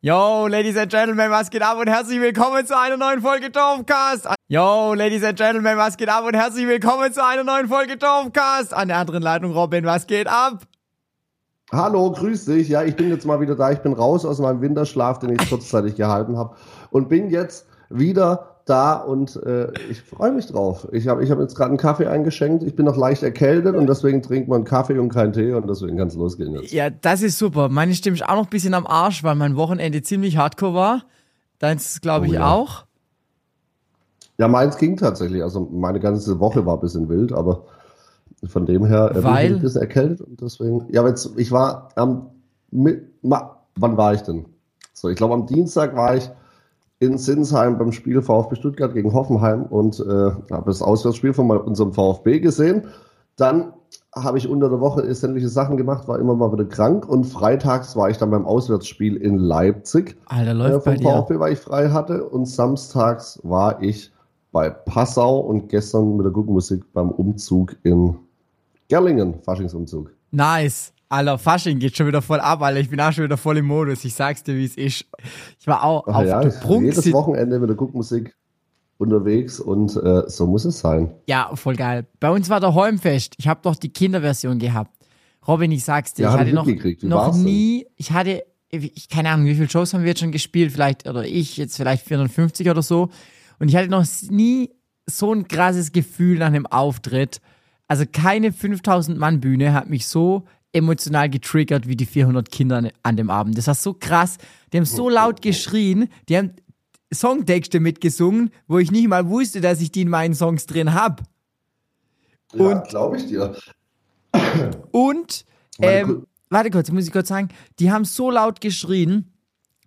Yo, Ladies and Gentlemen, was geht ab und herzlich willkommen zu einer neuen Folge Dorfcast. Yo, Ladies and Gentlemen, was geht ab und herzlich willkommen zu einer neuen Folge Dorfcast. An der anderen Leitung Robin, was geht ab? Hallo, grüß dich. Ja, ich bin jetzt mal wieder da. Ich bin raus aus meinem Winterschlaf, den ich kurzzeitig gehalten habe und bin jetzt wieder da und äh, ich freue mich drauf. Ich habe ich hab jetzt gerade einen Kaffee eingeschenkt. Ich bin noch leicht erkältet und deswegen trinkt man Kaffee und keinen Tee und deswegen kann es losgehen jetzt. Ja, das ist super. Meine Stimme ist auch noch ein bisschen am Arsch, weil mein Wochenende ziemlich hardcore war. Deins, glaube ich, Oh ja. auch. Ja, meins ging tatsächlich. Also meine ganze Woche war ein bisschen wild, aber von dem her äh, bin Weil? ich ein bisschen erkältet und deswegen. Ja, aber jetzt, ich war am Ma, wann war ich denn? So, ich glaube am Dienstag war ich in Sinsheim beim Spiel VfB Stuttgart gegen Hoffenheim und äh, habe das Auswärtsspiel von unserem VfB gesehen. Dann habe ich unter der Woche sämtliche Sachen gemacht, war immer mal wieder krank und freitags war ich dann beim Auswärtsspiel in Leipzig Alter, äh, läuft bei vom. VfB, weil ich frei hatte. Und samstags war ich bei Passau und gestern mit der Guckmusik beim Umzug in Gerlingen, Faschingsumzug. Nice. Alter, Fasching geht schon wieder voll ab, Alter. Ich bin auch schon wieder voll im Modus. Ich sag's dir, wie es ist. Ich war auch Ach auf ja, der jedes Prunksi. Wochenende mit der Guckmusik unterwegs und äh, so muss es sein. Ja, voll geil. Bei uns war der Holmfest. Ich habe doch die Kinderversion gehabt. Robin, ich sag's dir, Ja, ich hatte noch, noch denn? nie, ich hatte, ich keine Ahnung, wie viele Shows haben wir jetzt schon gespielt, vielleicht, oder ich jetzt vielleicht 450 oder so. Und ich hatte noch nie so ein krasses Gefühl nach einem Auftritt. Also keine 5000 Mann Bühne hat mich so emotional getriggert wie die 400 Kinder an dem Abend. Das war so krass. Die haben so laut geschrien, die haben Songtexte mitgesungen, wo ich nicht mal wusste, dass ich die in meinen Songs drin hab. Ja, Und- glaube ich dir. Und, ähm, warte kurz, muss ich kurz sagen, die haben so laut geschrien,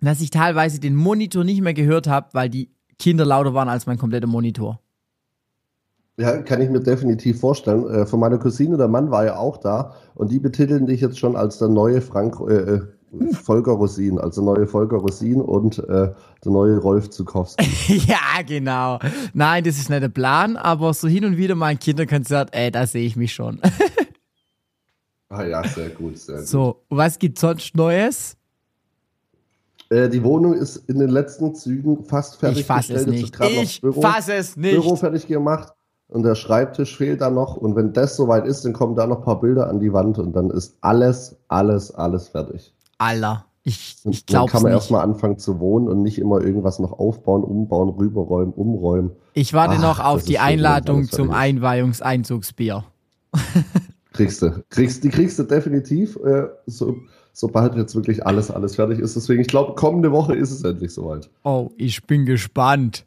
dass ich teilweise den Monitor nicht mehr gehört habe, weil die Kinder lauter waren als mein kompletter Monitor. Ja, kann ich mir definitiv vorstellen. Äh, von meiner Cousine, der Mann war ja auch da und die betiteln dich jetzt schon als der neue Frank äh, äh, Volker Rosin, als der neue Volker Rosin und äh, der neue Rolf Zukowski. ja, genau. Nein, das ist nicht der Plan, aber so hin und wieder mal ein Kinderkonzert, ey, da sehe ich mich schon. ah ja, sehr gut, sehr gut. so, was gibt's sonst Neues? Äh, die Wohnung ist in den letzten Zügen fast fertig. Ich fasse es nicht. Ich fasse es Büro nicht. fertig gemacht und der Schreibtisch fehlt da noch. Und wenn das soweit ist, dann kommen da noch ein paar Bilder an die Wand und dann ist alles, alles, alles fertig. Alter, ich, ich dann glaub's kann man nicht. erstmal anfangen zu wohnen und nicht immer irgendwas noch aufbauen, umbauen, rüberräumen, umräumen. Ich warte Ach, noch auf die Einladung zum. Einweihungseinzugsbier. Kriegst du. Kriegst, die kriegst du definitiv, äh, so, sobald jetzt wirklich alles, alles fertig ist. Deswegen, ich glaube, kommende Woche ist es endlich soweit. Oh, ich bin gespannt.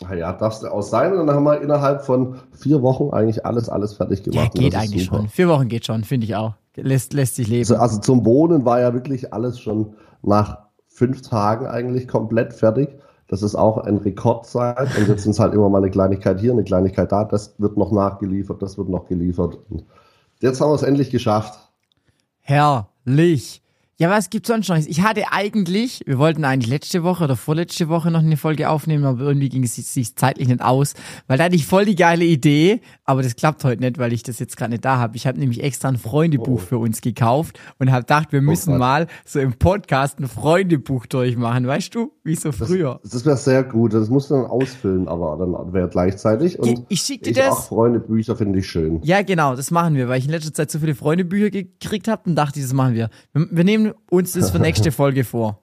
Ja, darfst du auch sein. Und dann haben wir innerhalb von vier Wochen eigentlich alles, alles fertig Ja, gemacht. Und geht eigentlich schon. Vier Wochen geht schon, finde ich auch. Lässt, lässt sich leben. Also, also zum Wohnen war ja wirklich alles schon nach fünf Tagen eigentlich komplett fertig. Das ist auch ein Rekordzeit. Und jetzt sind es halt immer mal eine Kleinigkeit hier, eine Kleinigkeit da. Das wird noch nachgeliefert, das wird noch geliefert. Und jetzt haben wir es endlich geschafft. Herrlich. Ja, was gibt's sonst noch? Ich hatte eigentlich, wir wollten eigentlich letzte Woche oder vorletzte Woche noch eine Folge aufnehmen, aber irgendwie ging es sich- zeitlich nicht aus, weil da hatte ich voll die geile Idee, aber das klappt heute nicht, weil ich das jetzt gerade nicht da habe. Ich habe nämlich extra ein Freundebuch Oh. für uns gekauft und habe gedacht, wir müssen Gott. mal so im Podcast ein Freundebuch durchmachen, weißt du, wie so früher. Das wäre sehr gut. Das musst du dann ausfüllen, aber dann wäre gleichzeitig. Und Ich schick dir ich das. auch Freundebücher finde ich schön. Ja, genau, das machen wir, weil ich in letzter Zeit so viele Freundebücher gekriegt habe und dachte, ich, das machen wir. wir. Wir nehmen uns das für nächste Folge vor.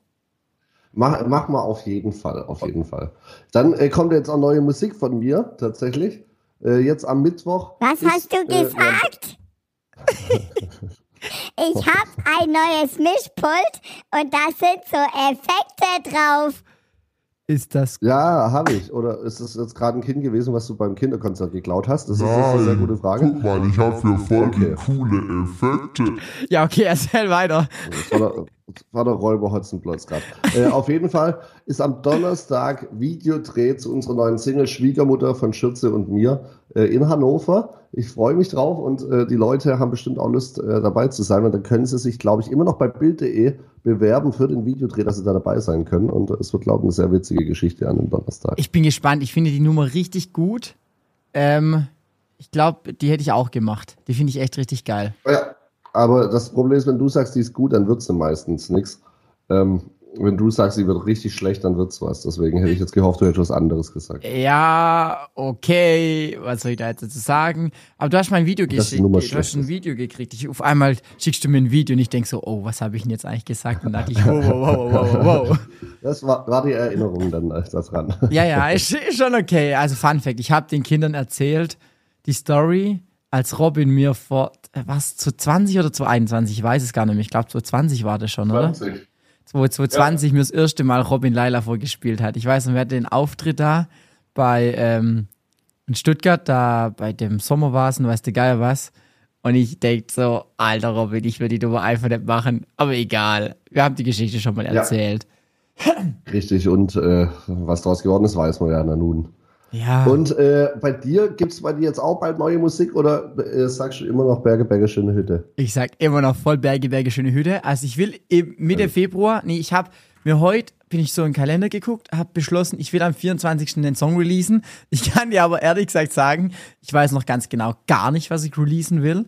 Mach, mach mal auf jeden Fall, auf jeden Fall. Dann äh, kommt jetzt auch neue Musik von mir, tatsächlich. Äh, jetzt am Mittwoch. Was ist, hast du äh, gesagt? ich habe ein neues Mischpult und da sind so Effekte drauf. Ist das Ja, habe ich. Oder ist es jetzt gerade ein Kind gewesen, was du beim Kinderkonzert geklaut hast? Das ist eine sehr gute Frage. Guck mal, ich habe hier voll die Okay. coole Effekte. Ja, okay, erzähl weiter. Das war das war der Räuber Hotzenplotz gerade. Äh, auf jeden Fall ist am Donnerstag Videodreh zu unserer neuen Single Schwiegermutter von Schürze und mir äh, in Hannover. Ich freue mich drauf und äh, die Leute haben bestimmt auch Lust äh, dabei zu sein. Und dann können sie sich, glaube ich, immer noch bei Bild.de bewerben für den Videodreh, dass sie da dabei sein können. Und es wird, glaube ich, eine sehr witzige Geschichte an dem Donnerstag. Ich bin gespannt. Ich finde die Nummer richtig gut. Ähm, ich glaube, die hätte ich auch gemacht. Die finde ich echt richtig geil. Ja, aber das Problem ist, wenn du sagst, die ist gut, dann wird sie meistens nichts. Ähm, wenn du sagst, sie wird richtig schlecht, dann wird's was. Deswegen hätte ich jetzt gehofft, du hättest was anderes gesagt. Ja, okay, was soll ich da jetzt dazu sagen? Aber du hast mein Video geschickt. Du hast ein. Video gekriegt. Ich, auf einmal schickst du mir ein Video und ich denk so, oh, was habe ich denn jetzt eigentlich gesagt? Und dachte ich, wow, wow, wow, wow, wow. Das war, war die Erinnerung dann als das ran. Ja, ja, ist, schon okay. Also Fun Fact, ich habe den Kindern erzählt, die Story, als Robin mir vor, was, zu 20 oder zu 21, ich weiß es gar nicht mehr. Ich glaube, zu 20 war das schon, oder? 2020 mir das erste Mal Robin Laila vorgespielt hat. Ich weiß wir hatten den Auftritt da bei ähm, in Stuttgart, da bei dem Sommervasen, weißt du geil was. Und ich denk so, alter Robin, ich will die Nummer einfach nicht machen. Aber egal, wir haben die Geschichte schon mal erzählt. Richtig, und äh, was daraus geworden ist, weiß man ja nun. Ja, Und äh, bei dir, gibt's bei dir jetzt auch bald neue Musik oder äh, sagst du immer noch Berge, Berge, schöne Hütte? ich sag immer noch voll Berge, Berge, schöne Hütte. Also ich will im Mitte Februar, nee, ich habe mir heute, bin ich so in den Kalender geguckt, habe beschlossen, ich will am 24. den Song releasen. Ich kann dir aber ehrlich gesagt sagen, ich weiß noch ganz genau gar nicht, was ich releasen will.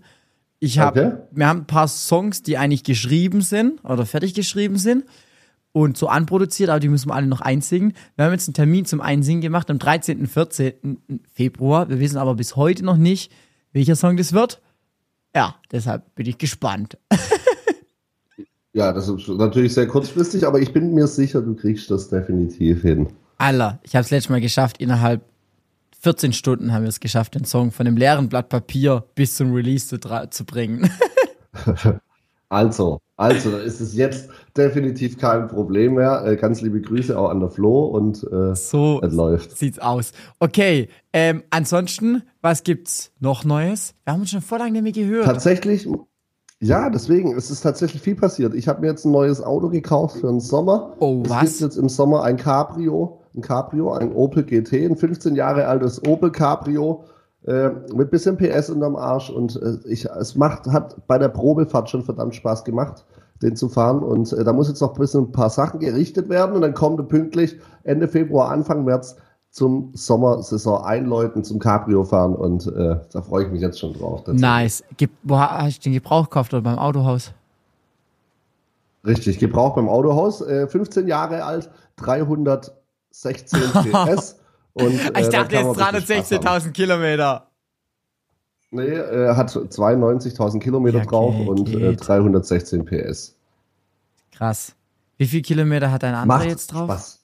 Ich habe, Okay. wir haben ein paar Songs, die eigentlich geschrieben sind oder fertig geschrieben sind und so anproduziert, aber die müssen wir alle noch einsingen. Wir haben jetzt einen Termin zum Einsingen gemacht am 13. 14. Februar. Wir wissen aber bis heute noch nicht, welcher Song das wird. Ja, deshalb bin ich gespannt. Ja, das ist natürlich sehr kurzfristig, aber ich bin mir sicher, du kriegst das definitiv hin. Alter, ich habe es letztes Mal geschafft, innerhalb 14 Stunden haben wir es geschafft, den Song von dem leeren Blatt Papier bis zum Release zu, zu bringen. Also, also, da ist es jetzt definitiv kein Problem mehr. Äh, ganz liebe Grüße auch an der Flo und äh, so es läuft. sieht's aus. Okay, ähm, ansonsten, was gibt's noch Neues? Wir haben uns schon vor lange nicht mehr gehört. Tatsächlich, ja, deswegen, es ist tatsächlich viel passiert. Ich habe mir jetzt ein neues Auto gekauft für den Sommer. Oh, es was? gibt jetzt im Sommer ein Cabrio, ein Cabrio, ein Opel GT, ein 15 Jahre altes Opel Cabrio äh, mit bisschen PS unterm Arsch und äh, ich, es macht, hat bei der Probefahrt schon verdammt Spaß gemacht, den zu fahren und äh, da muss jetzt noch ein bisschen ein paar Sachen gerichtet werden und dann kommt er pünktlich Ende Februar, Anfang März zum Sommersaison einläuten, zum Cabrio fahren und äh, da freue ich mich jetzt schon drauf. tatsächlich. Nice. Gib, wo ha- hast du den Gebrauch gekauft oder beim Autohaus? Richtig, gebraucht beim Autohaus, äh, 15 Jahre alt, 316 PS. Und, äh, ich da dachte jetzt man richtig Spaß haben. 316.000 Kilometer. Nee, äh, hat 92.000 Kilometer Ja, drauf okay, und äh, geht. 316 PS. Krass. Wie viel Kilometer hat dein anderer jetzt drauf? Spaß.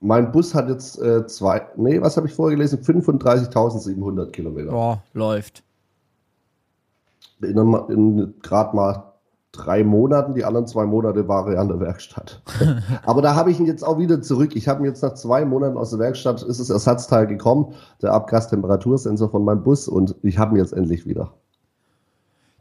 Mein Bus hat jetzt äh, zwei, nee, was habe ich vorher gelesen? 35.700 Kilometer. Boah, läuft. In, in gerade mal drei Monaten, die anderen zwei Monate war er an der Werkstatt. Aber da habe ich ihn jetzt auch wieder zurück. Ich habe ihn jetzt nach zwei Monaten aus der Werkstatt, ist das Ersatzteil gekommen, der Abgasttemperatursensor von meinem Bus und ich habe ihn jetzt endlich wieder.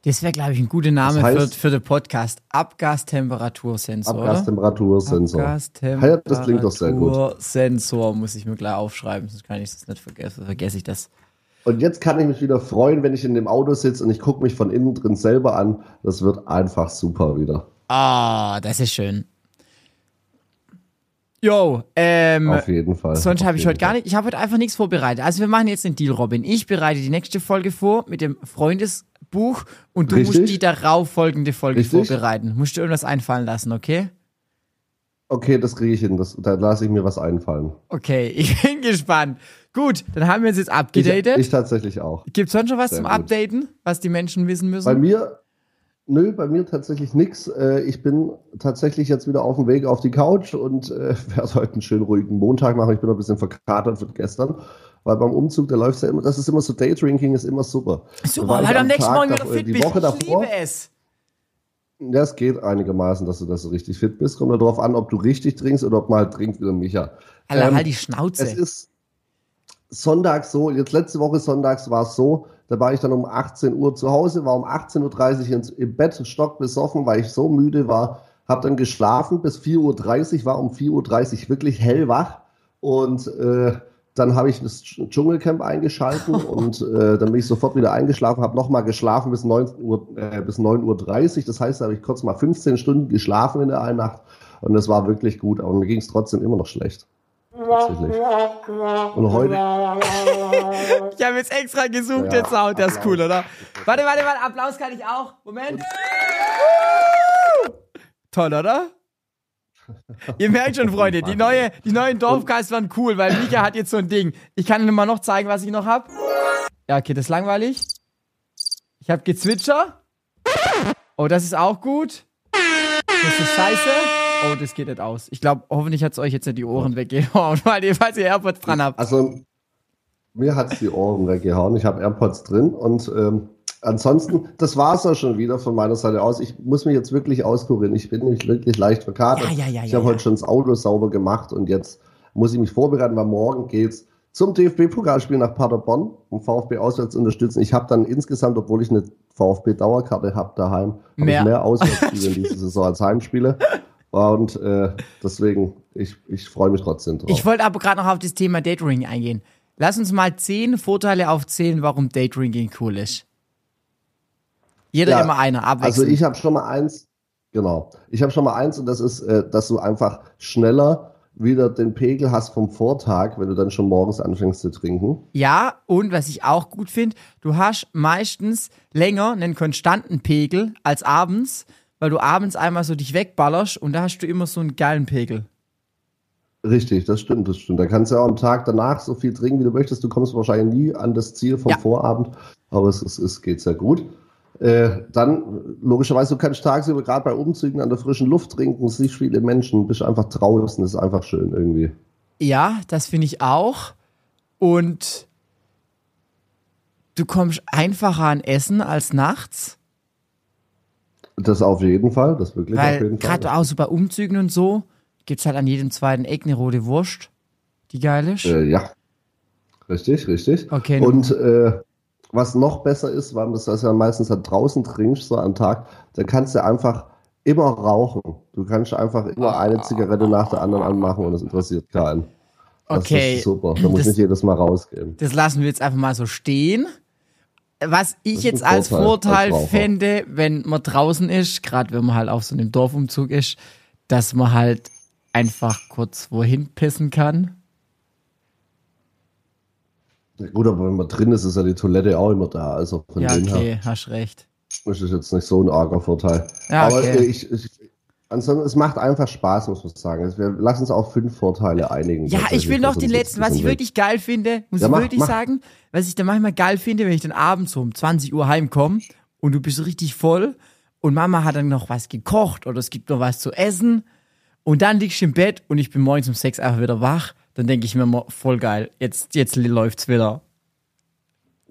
Das wäre, glaube ich, ein guter Name Das heißt- für, für den Podcast. Abgastemperatursensor. Abgasttemperatursensor. Ja, das klingt doch sehr gut. Sensor muss ich mir gleich aufschreiben, sonst kann ich das nicht vergessen. Vergesse ich das. Und jetzt kann ich mich wieder freuen, wenn ich in dem Auto sitze und ich gucke mich von innen drin selber an. Das wird einfach super wieder. Ah, das ist schön. Jo, ähm, Auf jeden Fall. sonst habe ich heute gar nicht, ich habe heute einfach nichts vorbereitet. Also wir machen jetzt den Deal, Robin. Ich bereite die nächste Folge vor mit dem Freundesbuch und du musst Richtig. die darauf folgende Folge Richtig. vorbereiten. Musst du irgendwas einfallen lassen, okay? Okay, das kriege ich hin. Das, da lasse ich mir was einfallen. Okay, ich bin gespannt. Gut, dann haben wir uns jetzt Ich, abgedatet. ich tatsächlich auch. Gibt es sonst schon was Sehr zum gut. Updaten, was die Menschen wissen müssen? Bei mir, nö, bei mir tatsächlich nix. Äh, ich bin tatsächlich jetzt wieder auf dem Weg auf die Couch und äh, werde heute einen schönen ruhigen Montag machen. Ich bin noch ein bisschen verkatert von gestern, weil beim Umzug, der läuft ja immer, das ist immer so, Daydrinking ist immer super. Super, ich weil du am nächsten Tag Morgen wieder fit die bist. Woche ich davor- liebe es. Ja, es geht einigermaßen, dass du das so richtig fit bist. Kommt darauf an, ob du richtig trinkst oder ob man halt trinkt wie der Micha. Alter, Ähm, halt die Schnauze. Es ist sonntags so, jetzt letzte Woche sonntags war es so, da war ich dann um 18 Uhr zu Hause, war um 18.30 Uhr ins, im Bett stockbesoffen, weil ich so müde war, habe dann geschlafen bis 4.30 Uhr, war um 4.30 Uhr wirklich hellwach und äh, dann habe ich das Dsch- Dschungelcamp eingeschalten und äh, dann bin ich sofort wieder eingeschlafen, habe nochmal geschlafen bis 9 Uhr, äh, bis 9.30 Uhr. Das heißt, da habe ich kurz mal 15 Stunden geschlafen in der einen Nacht und das war wirklich gut, aber mir ging es trotzdem immer noch schlecht. Tatsächlich. Und heute, Ich habe jetzt extra gesucht, Ja, den Sound, der ist cool, oder? Warte, warte, warte, Applaus kann ich auch. Moment. Toll, oder? Ihr merkt schon, Freunde, die, neue, die neuen Dorfcasts waren cool, weil Mika hat jetzt so ein Ding. Ich kann Ihnen mal noch zeigen, was ich noch hab. Ja, okay, das ist langweilig. Ich hab Gezwitscher. Oh, das ist auch gut. Das ist scheiße. Oh, das geht nicht aus. Ich glaube, hoffentlich hat's euch jetzt nicht die Ohren weggehauen, weil ihr, falls ihr AirPods dran habt. Also, mir hat's die Ohren weggehauen. Ich habe AirPods drin und ähm, ansonsten, das war's auch schon wieder von meiner Seite aus. Ich muss mich jetzt wirklich auskurieren. Ich bin nämlich wirklich leicht verkatert. Ja, ja, ja, ich habe heute schon das Auto sauber gemacht und jetzt muss ich mich vorbereiten, weil morgen geht's zum DFB-Pokalspiel nach Paderborn, um VfB auswärts zu unterstützen. Ich habe dann insgesamt, obwohl ich eine VfB-Dauerkarte habe daheim, hab Mehr. ich mehr Auswärtsspiele in dieser Saison als Heimspiele. Und äh, deswegen, ich, ich freue mich trotzdem drauf. Ich wollte aber gerade noch auf das Thema Datering eingehen. Lass uns mal zehn Vorteile aufzählen, warum Datering cool ist. Jeder Ja, immer einer, Also abwechselnd. ich habe schon mal eins, genau. Ich habe schon mal eins und das ist, äh, dass du einfach schneller wieder den Pegel hast vom Vortag, wenn du dann schon morgens anfängst zu trinken. ja, und was ich auch gut finde, du hast meistens länger einen konstanten Pegel als abends, weil du abends einmal so dich wegballerst und da hast du immer so einen geilen Pegel. Richtig, das stimmt, das stimmt. Da kannst du ja auch am Tag danach so viel trinken, wie du möchtest. Du kommst wahrscheinlich nie an das Ziel vom Ja. Vorabend, aber es, es, es geht sehr gut. Äh, dann, logischerweise, du kannst tagsüber gerade bei Umzügen an der frischen Luft trinken, siehst viele Menschen, bist einfach draußen, ist einfach schön irgendwie. Ja, das finde ich auch. Und du kommst einfacher an Essen als nachts. Das auf jeden Fall, das wirklich auf Weil jeden Fall. gerade auch so bei Umzügen und so gibt's halt an jedem zweiten Eck eine rote Wurst, die geil ist. Äh, ja, richtig, richtig. Okay, Und äh, was noch besser ist, weil du das ja meistens halt draußen trinkst, so am Tag, dann kannst du einfach immer rauchen. Du kannst einfach immer eine Zigarette nach der anderen anmachen und es interessiert keinen. Das Okay, ist super. Da muss das- nicht jedes Mal rausgehen. Das lassen wir jetzt einfach mal so stehen. Was ich jetzt ein als Vorteil Vorteil als fände, wenn man draußen ist, gerade wenn man halt auf so einem Dorfumzug ist, dass man halt einfach kurz wohin pissen kann. Ja, gut, aber wenn man drin ist, ist ja die Toilette auch immer da. Also von Ja, dem her okay, hast recht. ist es jetzt nicht so ein arger Vorteil. Ja, aber okay. äh, ich, ich, ansonsten, es macht einfach Spaß, muss man sagen. Wir lassen uns auf fünf Vorteile einigen. Ja, ich will noch den das ist letzten, was ich wirklich geil finde, muss Ja, ich mach, wirklich mach. sagen, was ich dann manchmal geil finde, wenn ich dann abends um 20 Uhr heimkomme und du bist richtig voll und Mama hat dann noch was gekocht oder es gibt noch was zu essen und dann liegst du im Bett und ich bin morgens um 6 einfach wieder wach, dann denke ich mir immer, voll geil, jetzt, jetzt läuft's wieder.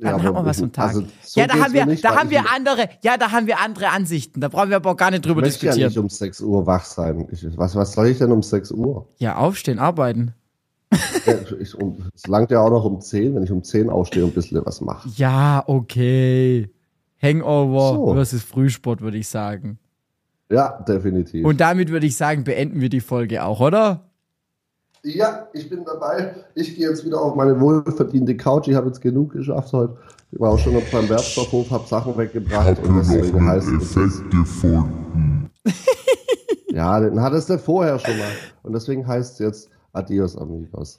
Dann Ja, hat aber man was ich- vom Tag. also so ja, da haben wir, nicht, da haben ich- wir andere, ja, da haben wir andere Ansichten. Da brauchen wir aber auch gar nicht drüber Ich möchte ja diskutieren. nicht um 6 Uhr wach sein. Ich, was, was soll ich denn um 6 Uhr? Ja, aufstehen, arbeiten. Ja, ich, um, es langt ja auch noch um 10, wenn ich um 10 aufstehe und ein bisschen was mache. Ja, okay. Hangover So. versus Frühsport, würde ich sagen. Ja, definitiv. Und damit würde ich sagen, beenden wir die Folge auch, oder? Ja, ich bin dabei. Ich gehe jetzt wieder auf meine wohlverdiente Couch. Ich habe jetzt genug geschafft heute. Ich war auch schon noch beim Werkstoffhof, habe Sachen weggebracht ihr und noch deswegen heißt. Effekt gefunden? Ja, den hat es der vorher schon mal. Und deswegen heißt es jetzt Adios, amigos.